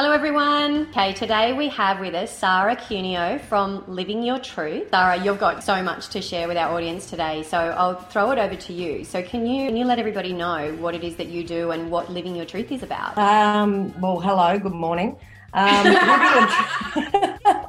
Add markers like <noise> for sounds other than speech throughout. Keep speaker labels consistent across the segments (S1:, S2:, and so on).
S1: Hello, everyone. Okay, today we have with us Sara Cuneo from Living Your Truth. Sara, you've got so much to share with our audience today, so I'll throw it over to you. So, can you can you let everybody know what it is that you do and what Living Your Truth is about?
S2: Um, well, hello, good morning. Um, <laughs>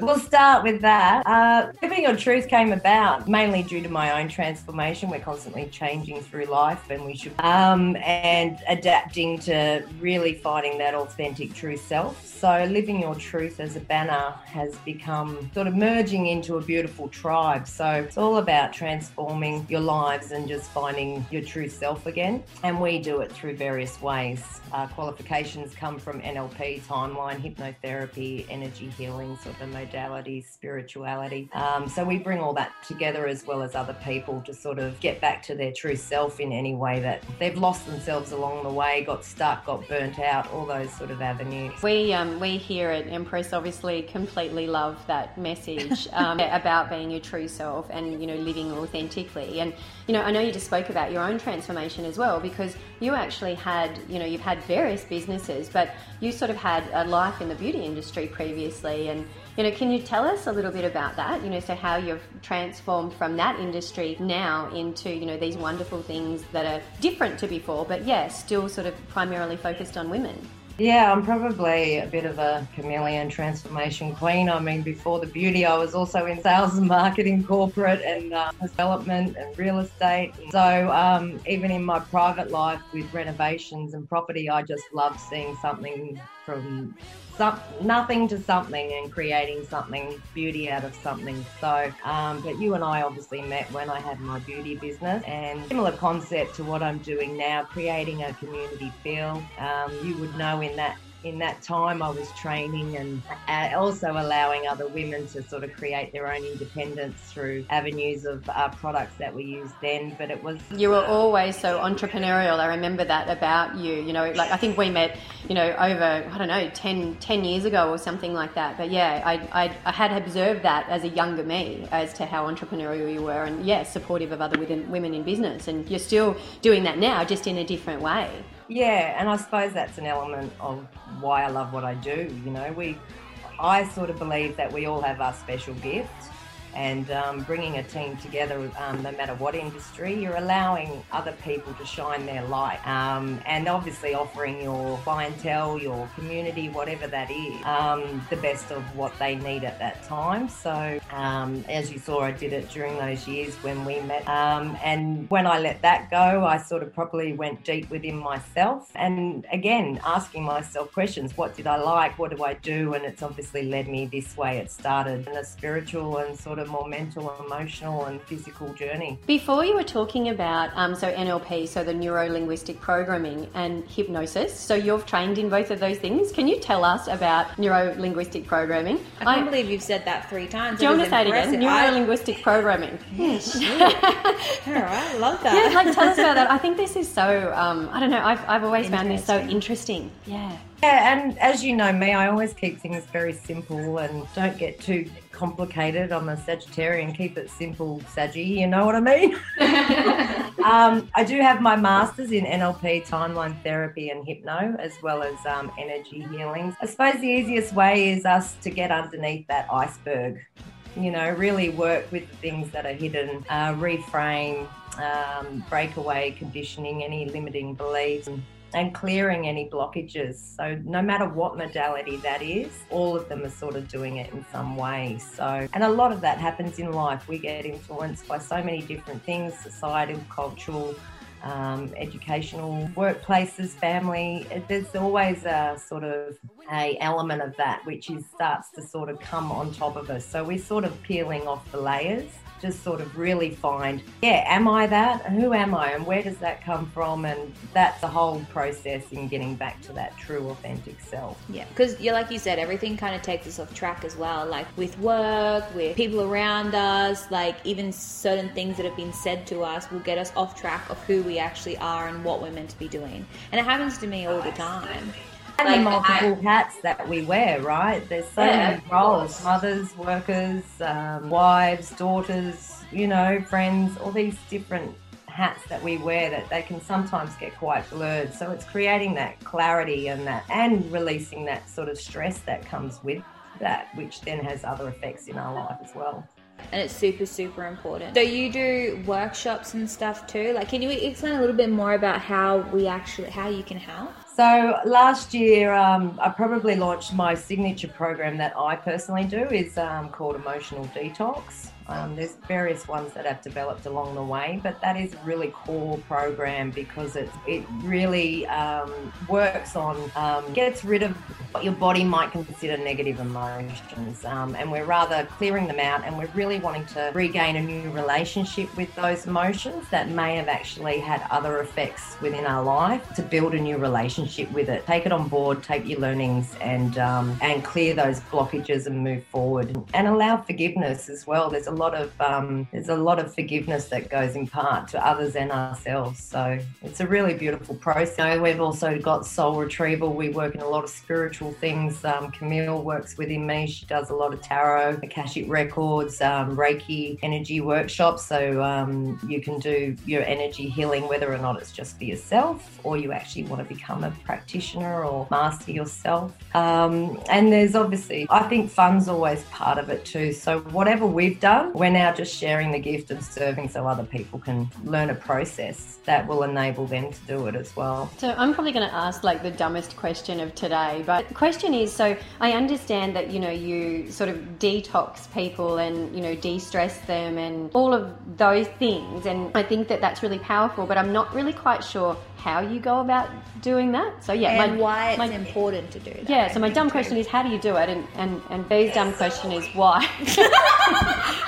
S2: we'll start with that. Uh, living your truth came about mainly due to my own transformation. We're constantly changing through life, and we should um, and adapting to really finding that authentic true self. So, living your truth as a banner has become sort of merging into a beautiful tribe. So, it's all about transforming your lives and just finding your true self again. And we do it through various ways. Our qualifications come from NLP, timeline, hypnotherapy, energy healing, sort of modalities, spirituality. Um, so, we bring all that together as well as other people to sort of get back to their true self in any way that they've lost themselves along the way, got stuck, got burnt out, all those sort of avenues.
S1: We um, we here at Empress obviously completely love that message um, <laughs> about being your true self and you know living authentically. And you know, I know you just spoke about your own transformation as well because you actually had you know you've had various businesses, but you sort of had a life in the beauty industry previously and. You know, can you tell us a little bit about that? You know, so how you've transformed from that industry now into, you know, these wonderful things that are different to before, but yeah, still sort of primarily focused on women.
S2: Yeah, I'm probably a bit of a chameleon transformation queen. I mean, before the beauty, I was also in sales and marketing, corporate and uh, development and real estate. So, um, even in my private life with renovations and property, I just love seeing something from some, nothing to something and creating something, beauty out of something. So, um, but you and I obviously met when I had my beauty business, and similar concept to what I'm doing now, creating a community feel. Um, you would know in that in that time I was training and uh, also allowing other women to sort of create their own independence through avenues of uh, products that we used then. But it was.
S1: You were always so entrepreneurial. I remember that about you. You know, like I think we met, you know, over, I don't know, 10, 10 years ago or something like that. But yeah, I, I, I had observed that as a younger me as to how entrepreneurial you were and, yeah, supportive of other women in business. And you're still doing that now, just in a different way.
S2: Yeah, and I suppose that's an element of why I love what I do. You know, we, I sort of believe that we all have our special gifts and um, bringing a team together, um, no matter what industry, you're allowing other people to shine their light, um, and obviously offering your clientele, your community, whatever that is, um, the best of what they need at that time. So, um, as you saw, I did it during those years when we met, um, and when I let that go, I sort of probably went deep within myself, and again asking myself questions: What did I like? What do I do? And it's obviously led me this way. It started in a spiritual and sort of more mental, emotional, and physical journey.
S1: Before you were talking about um, so NLP, so the neuro linguistic programming and hypnosis. So you've trained in both of those things. Can you tell us about neuro linguistic programming?
S3: I can't I, believe you've said that three times.
S1: Do you want to say it again? Neuro linguistic programming. <laughs>
S3: Yes. <laughs> All right, love that.
S1: Yeah, like tell us about that. I think this is so. Um, I don't know. I've I've always found this so interesting. Yeah.
S2: Yeah, and as you know me, I always keep things very simple and don't get too complicated. I'm a Sagittarian, keep it simple, Saggy, you know what I mean? <laughs> um, I do have my master's in NLP, timeline therapy, and hypno, as well as um, energy healing. I suppose the easiest way is us to get underneath that iceberg. You know, really work with the things that are hidden, uh, reframe, um, break away conditioning, any limiting beliefs and clearing any blockages. So, no matter what modality that is, all of them are sort of doing it in some way. So, and a lot of that happens in life. We get influenced by so many different things societal, cultural. Um, educational workplaces family there's always a sort of a element of that which is starts to sort of come on top of us so we're sort of peeling off the layers just sort of really find, yeah, am I that? Who am I? And where does that come from? And that's the whole process in getting back to that true, authentic self.
S3: Yeah, because you like you said, everything kind of takes us off track as well. Like with work, with people around us, like even certain things that have been said to us will get us off track of who we actually are and what we're meant to be doing. And it happens to me all the time
S2: and like, the multiple I, hats that we wear, right? There's so yeah, many roles. mothers, workers, um, wives, daughters, you know, friends, all these different hats that we wear that they can sometimes get quite blurred. So it's creating that clarity and that and releasing that sort of stress that comes with that, which then has other effects in our life as well.
S3: And it's super super important. So you do workshops and stuff too? Like can you explain a little bit more about how we actually how you can help
S2: so last year, um, I probably launched my signature program that I personally do is um, called Emotional Detox. Um, there's various ones that have developed along the way, but that is a really core program because it it really um, works on um, gets rid of what your body might consider negative emotions, um, and we're rather clearing them out, and we're really wanting to regain a new relationship with those emotions that may have actually had other effects within our life to build a new relationship with it. Take it on board, take your learnings, and um, and clear those blockages and move forward, and allow forgiveness as well. There's a lot of um, there's a lot of forgiveness that goes in part to others and ourselves. So it's a really beautiful process. We've also got soul retrieval. We work in a lot of spiritual things. Um, Camille works within me. She does a lot of tarot, Akashic records, um, Reiki energy workshops. So um, you can do your energy healing, whether or not it's just for yourself or you actually want to become a practitioner or master yourself. Um, and there's obviously, I think fun's always part of it too. So whatever we've done we're now just sharing the gift of serving so other people can learn a process that will enable them to do it as well.
S1: So I'm probably going to ask like the dumbest question of today, but the question is so I understand that you know you sort of detox people and you know de-stress them and all of those things and I think that that's really powerful, but I'm not really quite sure how you go about doing that. So yeah,
S3: and my, why it's my, important to do that.
S1: Yeah, so my dumb question is how do you do it, and and and B's dumb question is why.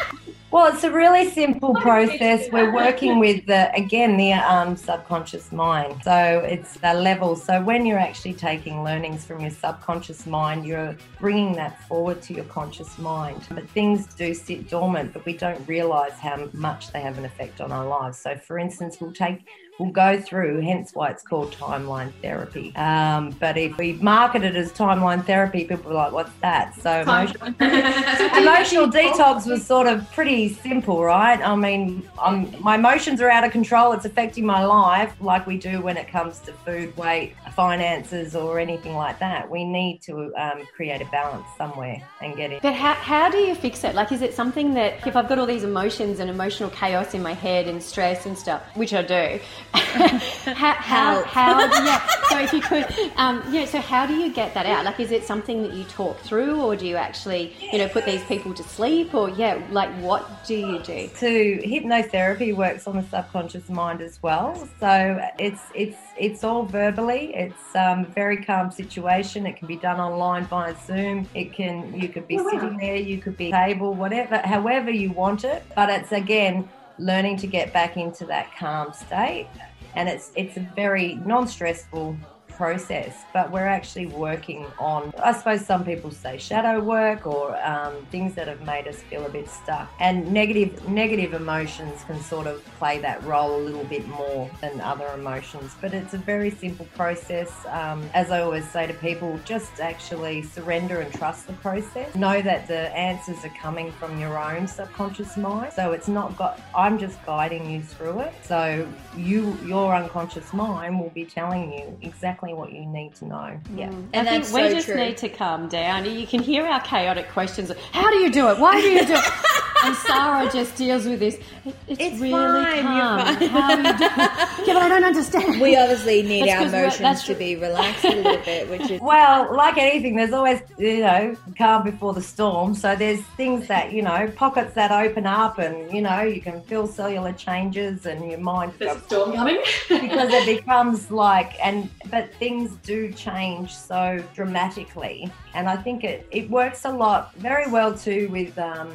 S1: <laughs>
S2: Well, it's a really simple process. We're working with the again the um, subconscious mind. So it's the level. So when you're actually taking learnings from your subconscious mind, you're bringing that forward to your conscious mind. But things do sit dormant, but we don't realise how much they have an effect on our lives. So, for instance, we'll take will go through, hence why it's called timeline therapy. Um, but if we market it as timeline therapy, people are like, what's that? So emotional, <laughs> emotional detox was sort of pretty simple, right? I mean, I'm, my emotions are out of control. It's affecting my life like we do when it comes to food, weight, finances, or anything like that. We need to um, create a balance somewhere and get it.
S1: But how, how do you fix it? Like, is it something that if I've got all these emotions and emotional chaos in my head and stress and stuff, which I do, <laughs> how, how, how, yeah. <laughs> So if you could, um, yeah. So how do you get that out? Like, is it something that you talk through, or do you actually, you know, put these people to sleep, or yeah, like what do you do?
S2: So hypnotherapy works on the subconscious mind as well. So it's it's it's all verbally. It's um, very calm situation. It can be done online via Zoom. It can you could be oh, sitting there, you could be table, whatever, however you want it. But it's again learning to get back into that calm state. And it's it's a very non-stressful process, but we're actually working on, I suppose some people say shadow work or um, things that have made us feel a bit stuck. And negative negative emotions can sort of play that role a little bit more than other emotions. But it's a very simple process. Um, as I always say to people, just actually surrender and trust the process. Know that the answers are coming from your own subconscious mind. So it's not got. I'm just guiding you through it. So you, your unconscious mind, will be telling you exactly what you need to know.
S1: Yeah. Mm. And I think we so just true. need to calm down. You can hear our chaotic questions. How do you do it? Why do you do it? <laughs> and Sara just deals with this. It, it's, it's, really fine, calm. How do you do it? Yeah, but I don't understand.
S3: We obviously need our emotions to be relaxed a little <laughs> bit, which is
S2: well, like anything, there's always you know calm before the storm. So there's things that you know pockets that open up, and you know you can feel cellular changes, and your mind.
S1: There's a storm coming <laughs>
S2: because it becomes like and but things do change so dramatically, and I think it it works a lot very well too with. Um,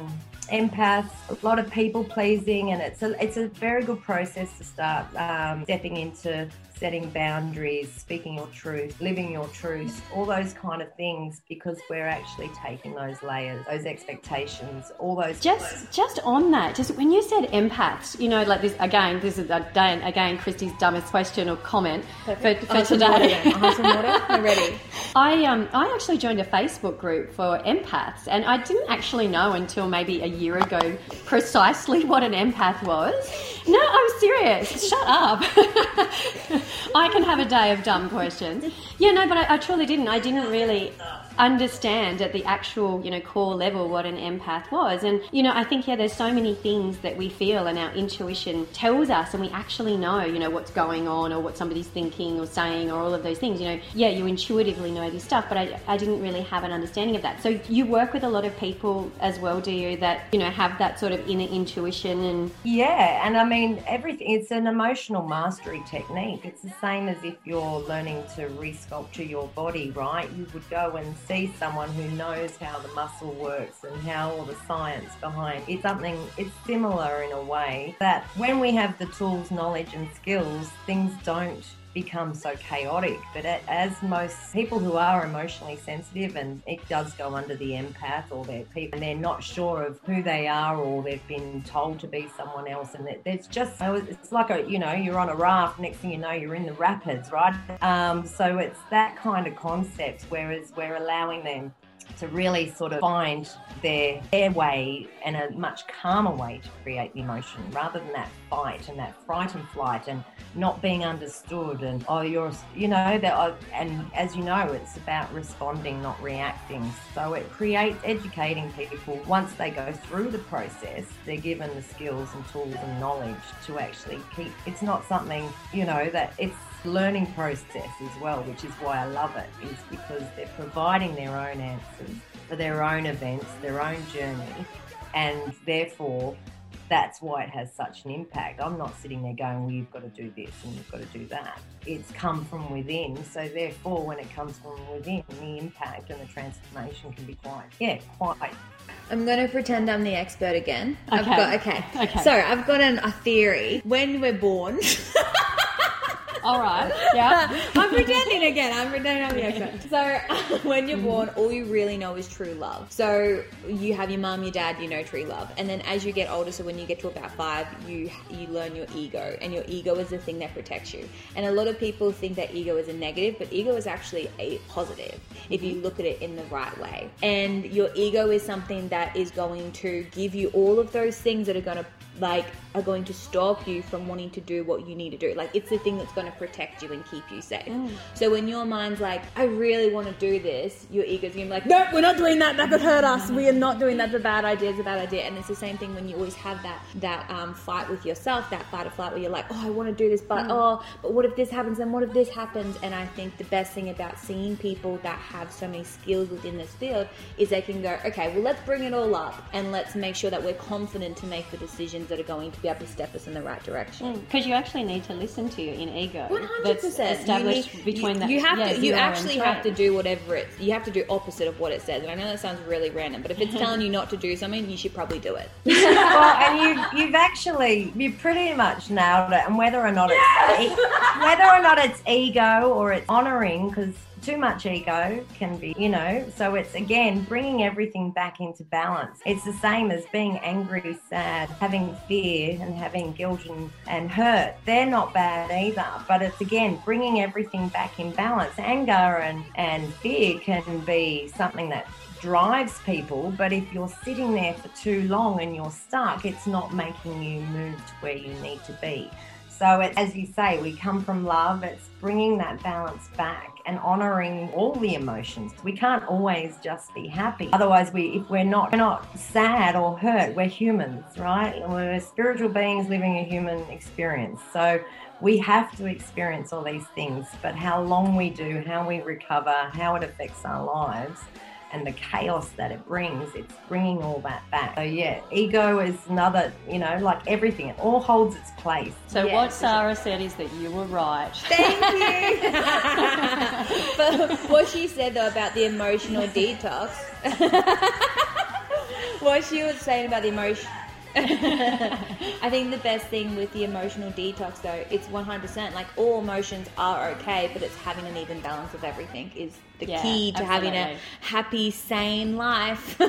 S2: empaths, a lot of people pleasing, and it's a it's a very good process to start um, stepping into setting boundaries, speaking your truth, living your truth, all those kind of things, because we're actually taking those layers, those expectations, all those.
S1: Just, just on that, just when you said empaths, you know, like this again, this is again, again, Christy's dumbest question or comment Perfect. for, for today.
S3: I'm <laughs> ready.
S1: I um, I actually joined a Facebook group for empaths, and I didn't actually know until maybe a year ago precisely <laughs> what an empath was. No, I'm serious. Shut up. <laughs> I can have a day of dumb questions. Yeah, no, but I, I truly didn't. I didn't really understand at the actual you know core level what an empath was. And you know i think yeah there's so many things that we feel and our intuition tells us and we actually know you know what's going on or what somebody's thinking or saying or all of those things. You know yeah you intuitively know this stuff but i, I didn't really have an understanding of that. So you work with a lot of people as well do you that you know have that sort of inner intuition and
S2: yeah and i mean everything it's an emotional mastery technique. It's the same as if you're learning to resculpture your body right? You would go and see someone who knows how the muscle works and how all the science behind it's something it's similar in a way that when we have the tools knowledge and skills things don't become so chaotic but as most people who are emotionally sensitive and it does go under the empath or they're people and they're not sure of who they are or they've been told to be someone else and there's just it's like a you know you're on a raft next thing you know you're in the rapids right? Um, so it's that kind of concept whereas we're allowing them to really sort of find their their way and a much calmer way to create the emotion rather than that fight and that fright and flight and not being understood and oh you're you know that uh, and as you know it's about responding not reacting. So it creates educating people. Once they go through the process they're given the skills and tools and knowledge to actually keep it's not something you know that it's learning process as well, which is why I love it, is because they're providing their own answers for their own events, their own journey, and therefore that's why it has such an impact. I'm not sitting there going, well, you've got to do this and you've got to do that. It's come from within. So, therefore, when it comes from within, the impact and the transformation can be quite, yeah, quite.
S3: I'm going to pretend I'm the expert again.
S1: Okay.
S3: I've got, okay.
S1: Okay.
S3: So, I've got an, a theory. When we're born, <laughs>
S1: All right. Yeah. <laughs>
S3: I'm pretending again. I'm pretending I'm the expert. So <laughs> when you're born, all you really know is true love. So you have your mum, your dad, you know true love, and then as you get older, so when you get to about five, you you learn your ego, and your ego is the thing that protects you. And a lot of people think that ego is a negative, but ego is actually a positive if you look at it in the right way. And your ego is something that is going to give you all of those things that are going to like are going to stop you from wanting to do what you need to do. Like it's the thing that's going to protect you and keep you safe.
S1: Mm.
S3: So when your mind's like, I really want to do this, your ego's gonna be like, No, we're not doing that. That could hurt us. We are not doing that. That's a bad idea. It's a bad idea. And it's the same thing when you always have that that um, fight with yourself, that fight or flight where you're like, Oh, I want to do this, but
S1: Mm.
S3: oh, but what if this happens? And what if this happens? And I think the best thing about seeing people that have so many skills within this field is they can go, Okay, well, let's bring it all up and let's make sure that we're confident to make the decisions that are going to be able to step us in the right direction.
S1: Mm, because you actually need to listen to your inner ego.
S3: One hundred
S1: That's
S3: percent.
S1: established
S3: need,
S1: between
S3: you,
S1: that.
S3: You have
S1: yeah,
S3: to. You actually have to do whatever it. You have to do opposite of what it says. And I know that sounds really random, but if it's telling you not to do something, you should probably do it. <laughs>
S2: well, and you, you've actually, you pretty much nailed it. And whether or not it's, e- whether or not it's ego or it's honoring, because too much ego can be, you know. So it's again bringing everything back into balance. It's the same as being angry, sad, having fear, and having guilt and, and hurt. They're not bad either. But it's again bringing everything back in balance. Anger and, and fear can be something that drives people, but if you're sitting there for too long and you're stuck, it's not making you move to where you need to be. So, it, as you say, we come from love, it's bringing that balance back and honoring all the emotions. We can't always just be happy. Otherwise, we if we're not we're not sad or hurt, we're humans, right? We're spiritual beings living a human experience. So, we have to experience all these things, but how long we do, how we recover, how it affects our lives and the chaos that it brings, it's bringing all that back. So yeah, ego is another, you know, like everything, it all holds its place.
S1: So
S3: Yes.
S1: what Sara said is that you were right. <laughs>
S3: Thank you. <laughs> but what she said though about the emotional detox, <laughs> what she was saying about the emotion. I think the best thing with the emotional detox, though, it's 100% like all emotions are okay, but it's having an even balance of everything is the
S1: Yeah,
S3: key to having a happy, sane life. <laughs>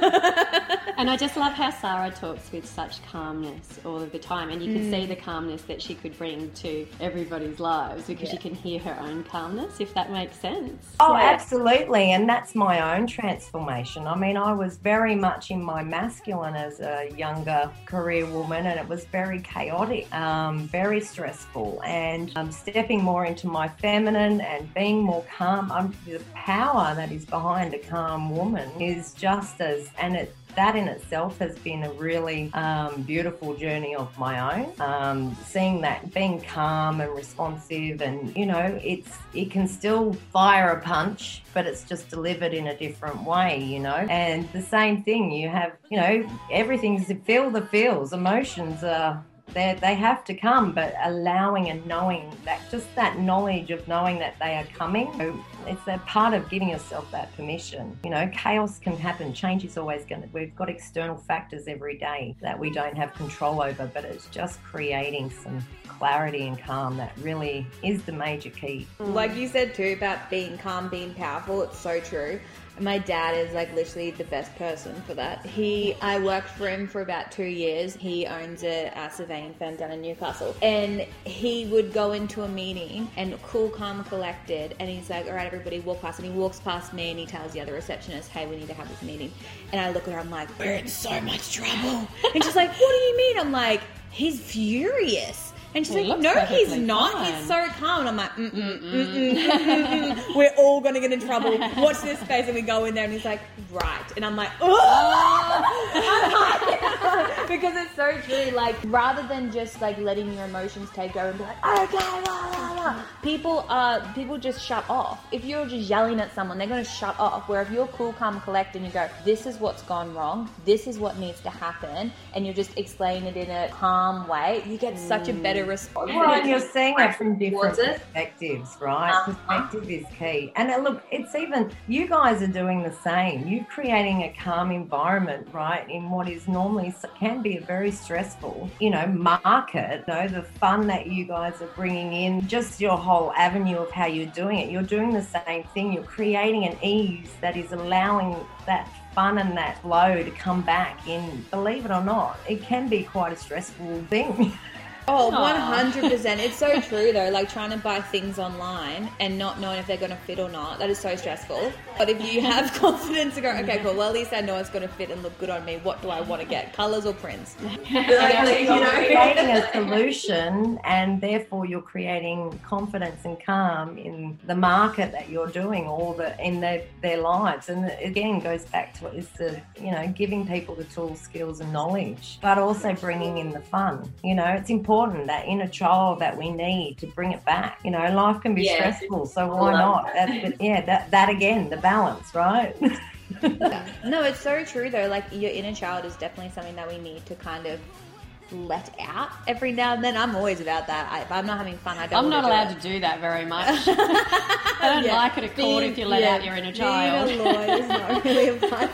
S1: And I just love how Sara talks with such calmness all of the time, and you can see the calmness that she could bring to everybody's lives because you can hear her own calmness, if that makes sense.
S2: Oh,
S3: Yeah.
S2: absolutely. And that's my own transformation. I mean, I was very much in my masculine as a younger career woman, and it was very chaotic, um, very stressful. And um, stepping more into my feminine and being more calm, um, the power that is behind a calm woman is just as, and it that in itself has been a really um, beautiful journey of my own. Um, seeing that being calm and responsive, and you know, it's it can still fire a punch, but it's just delivered in a different way, you know. And the same thing, you have, you know, everything's feel the feels, emotions are. They, they have to come, but allowing and knowing that, just that knowledge of knowing that they are coming, it's a part of giving yourself that permission. You know, chaos can happen. Change is always going to, we've got external factors every day that we don't have control over, but it's just creating some clarity and calm that really is the major key.
S3: like you said too about being calm, being powerful, it's so true. My dad is like literally the best person for that. He, I worked for him for about two years. He owns a, a surveying firm down in Newcastle, and he would go into a meeting and cool, calm, collected, and he's like, "All right, everybody, walk past." And he walks past me and he tells the other receptionist, "Hey, we need to have this meeting." And I look at her, I'm like, "We're in so much trouble." And she's like, "What do you mean?" I'm like, "He's furious." And she's
S1: He
S3: like, "No, he's not.
S1: fine."
S3: He's so calm." And I'm like, mm mm mm mm. <laughs> "We're all gonna get in trouble." Watch this space, and we go in there, and he's like, "Right," and I'm like, "Oh," <laughs> <laughs> <laughs> because it's so true. Like, rather than just like letting your emotions take over and be like, "Okay," la, la, la," people are people just shut off. If you're just yelling at someone, they're gonna shut off. Where if you're cool, calm, collected, and you go, "This is what's gone wrong. This is what needs to happen," and you just explain it in a calm way, you get such a better response.
S2: Well, and you're seeing it from different
S4: it.
S2: perspectives, right?
S4: Uh-huh.
S2: Perspective is key. And uh, look, it's even, you guys are doing the same. You're creating a calm environment, right, in what is normally can be a very stressful, you know, market. You know, the fun that you guys are bringing in, just your whole avenue of how you're doing it. You're doing the same thing. You're creating an ease that is allowing that fun and that flow to come back in. Believe it or not, it can be quite a stressful thing. <laughs>
S3: Oh,
S1: Aw.
S3: 100%. It's so true though, like trying to buy things online and not knowing if they're going to fit or not. That is so stressful. But if you have <laughs> confidence to go, okay, cool, well, at least I know it's going to fit and look good on me. What do I want to get? Colors or prints? <laughs>
S2: You're
S4: know.
S2: creating a <laughs> solution and therefore you're creating confidence and calm in the market that you're doing or the in their, their lives and it again goes back to is the you know giving people the tools skills and knowledge but also bringing in the fun you know it's important that inner child that we need to bring it back you know life can be
S4: Yeah.
S2: stressful so why not
S4: that.
S2: That's yeah that, that again the balance right <laughs>
S3: No, it's so true though. Like your inner child is definitely something that we need to kind of let out every now and then. I'm always about that. I, if I'm not having fun, I don't.
S1: I'm not
S3: wanna
S1: allowed
S3: do
S1: to do that very <laughs> much. I don't
S3: Yeah.
S1: like it at court if you let
S3: yeah,
S1: out your inner child.
S3: Being a lawyer is not <laughs> really a fun.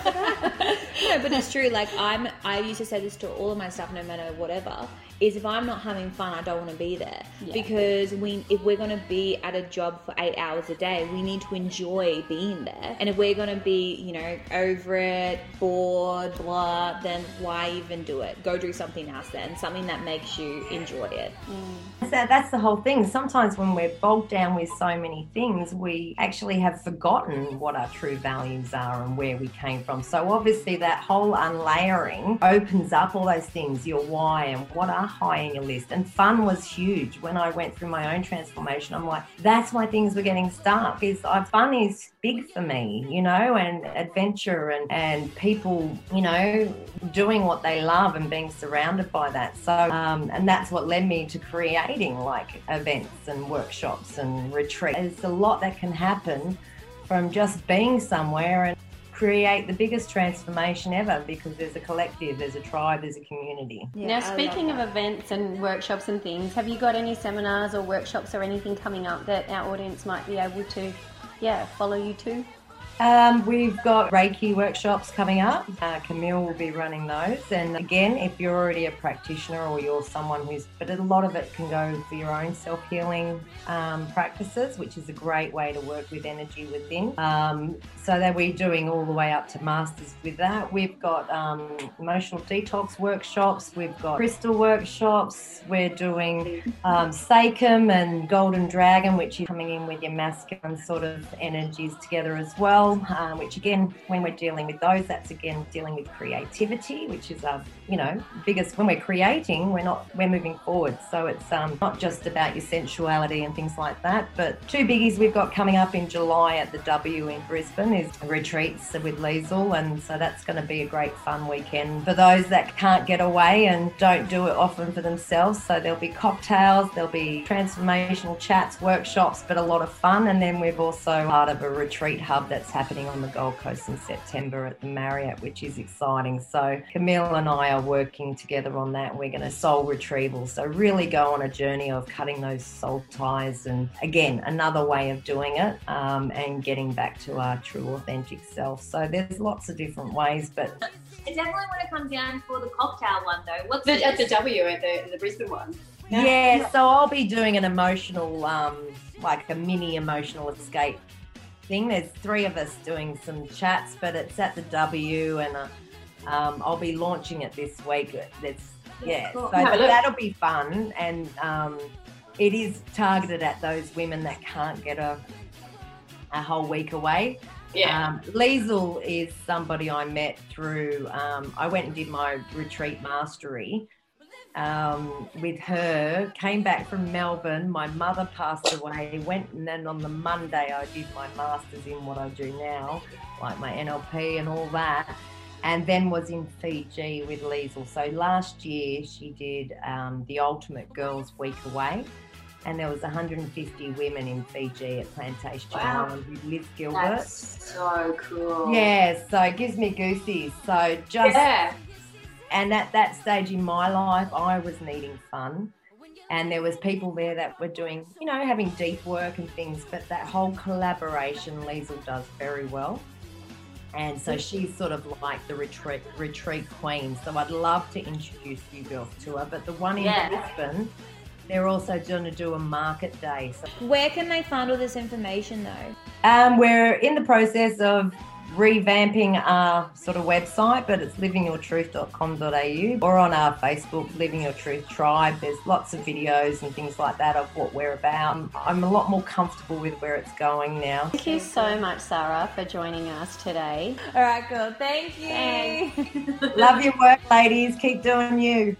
S3: No, but it's true. Like I'm, I used to say this to all of my stuff, no matter whatever. Is if I'm not having fun, I don't want to be there
S1: Yeah.
S3: because we, if we're going to be at a job for eight hours a day, we need to enjoy being there. And if we're going to be, you know, over it, bored, blah, then why even do it? Go do something else then, something that makes you enjoy it. Mm.
S2: That, that's the whole thing. Sometimes when we're bogged down with so many things, we actually have forgotten what our true values are and where we came from. So obviously that whole unlayering opens up all those things, your why and what are high in your list. And fun was huge. When I went through my own transformation, I'm like, that's why things were getting stuck. Is uh, fun is big for me, you know, and adventure and, and people, you know, doing what they love and being surrounded by that. So, um, and that's what led me to creating like events and workshops and retreats. A lot that can happen from just being somewhere and create the biggest transformation ever because there's a collective, there's a tribe, there's a community.
S3: Yeah,
S1: now,
S3: I
S1: speaking of events and workshops and things, have you got any seminars or workshops or anything coming up that our audience might be able to, yeah, follow you to?
S2: Um, we've got Reiki workshops coming up. Uh, Camille will be running those. And again, if you're already a practitioner or you're someone who's, but a lot of it can go for your own self healing um, practices, which is a great way to work with energy within. Um, so that we're doing all the way up to masters with that. We've got um, emotional detox workshops. We've got crystal workshops. We're doing um, and Golden Dragon, which is coming in with your masculine sort of energies together as well um, which again, when we're dealing with those, that's again dealing with creativity, which is our, you know, biggest. When we're creating, we're not we're moving forward. So it's um, not just about your sensuality and things like that. But two biggies we've got coming up in July at the W in Brisbane is retreats with Liesl, and so that's going to be a great fun weekend for those that can't get away and don't do it often for themselves. So there'll be cocktails, there'll be transformational chats, workshops, but a lot of fun. And then we've also part of a retreat hub that's happening on the Gold Coast in September at the Marriott, which is exciting. So Camille and I are working together on that. We're going to soul retrieval. So really go on a journey of cutting those soul ties and again, another way of doing it um, and getting back to our true authentic self. So there's lots of different ways, but
S4: I definitely want to come down for the cocktail one though. What's
S1: the, at the W at the, the Brisbane one?
S2: Yeah. yeah, so I'll be doing an emotional, um, like a mini emotional escape thing. There's three of us doing some chats, but it's at the W, and uh, um, I'll be launching it this week. It's yeah, cool. so that'll be fun, and um, it is targeted at those women that can't get a a whole week away.
S1: Yeah. Um,
S2: Liesl is somebody I met through. Um, I went and did my retreat mastery um, with her. Came back from Melbourne. My mother passed away. Went and then on the Monday I did my masters in what I do now, like my NLP and all that. And then was in Fiji with Liesl. So last year she did um, the Ultimate Girls Week away and there was 150 women in Fiji at Plantation wow. Island with Liz Gilbert.
S1: That's so cool.
S2: Yeah, so it gives me goosies. So just yeah and at that stage in my life, I was needing fun. And there was people there that were doing, you know, having deep work and things, but that whole collaboration Liesl does very well. And so she's sort of like the retreat retreat queen. So I'd love to introduce you girls to her. But the one in yeah. Brisbane, they're also going to do a market day. So
S3: Where can they find all this information though?
S2: Um, we're in the process of revamping our sort of website, but it's livingyourtruth.com.au or on our Facebook, Living Your Truth Tribe. There's lots of videos and things like that of what we're about. I'm a lot more comfortable with where it's going now.
S1: Thank you so much, Sara, for joining us today.
S3: All right, cool. Thank you. <laughs>
S2: Love your work, ladies. Keep doing you.